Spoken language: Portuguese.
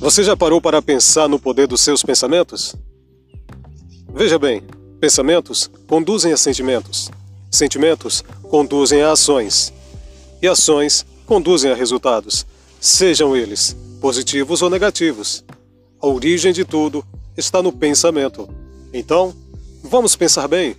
Você já parou para pensar no poder dos seus pensamentos? Veja bem, pensamentos conduzem a sentimentos, sentimentos conduzem a ações, e ações conduzem a resultados, sejam eles positivos ou negativos. A origem de tudo está no pensamento. Então, vamos pensar bem.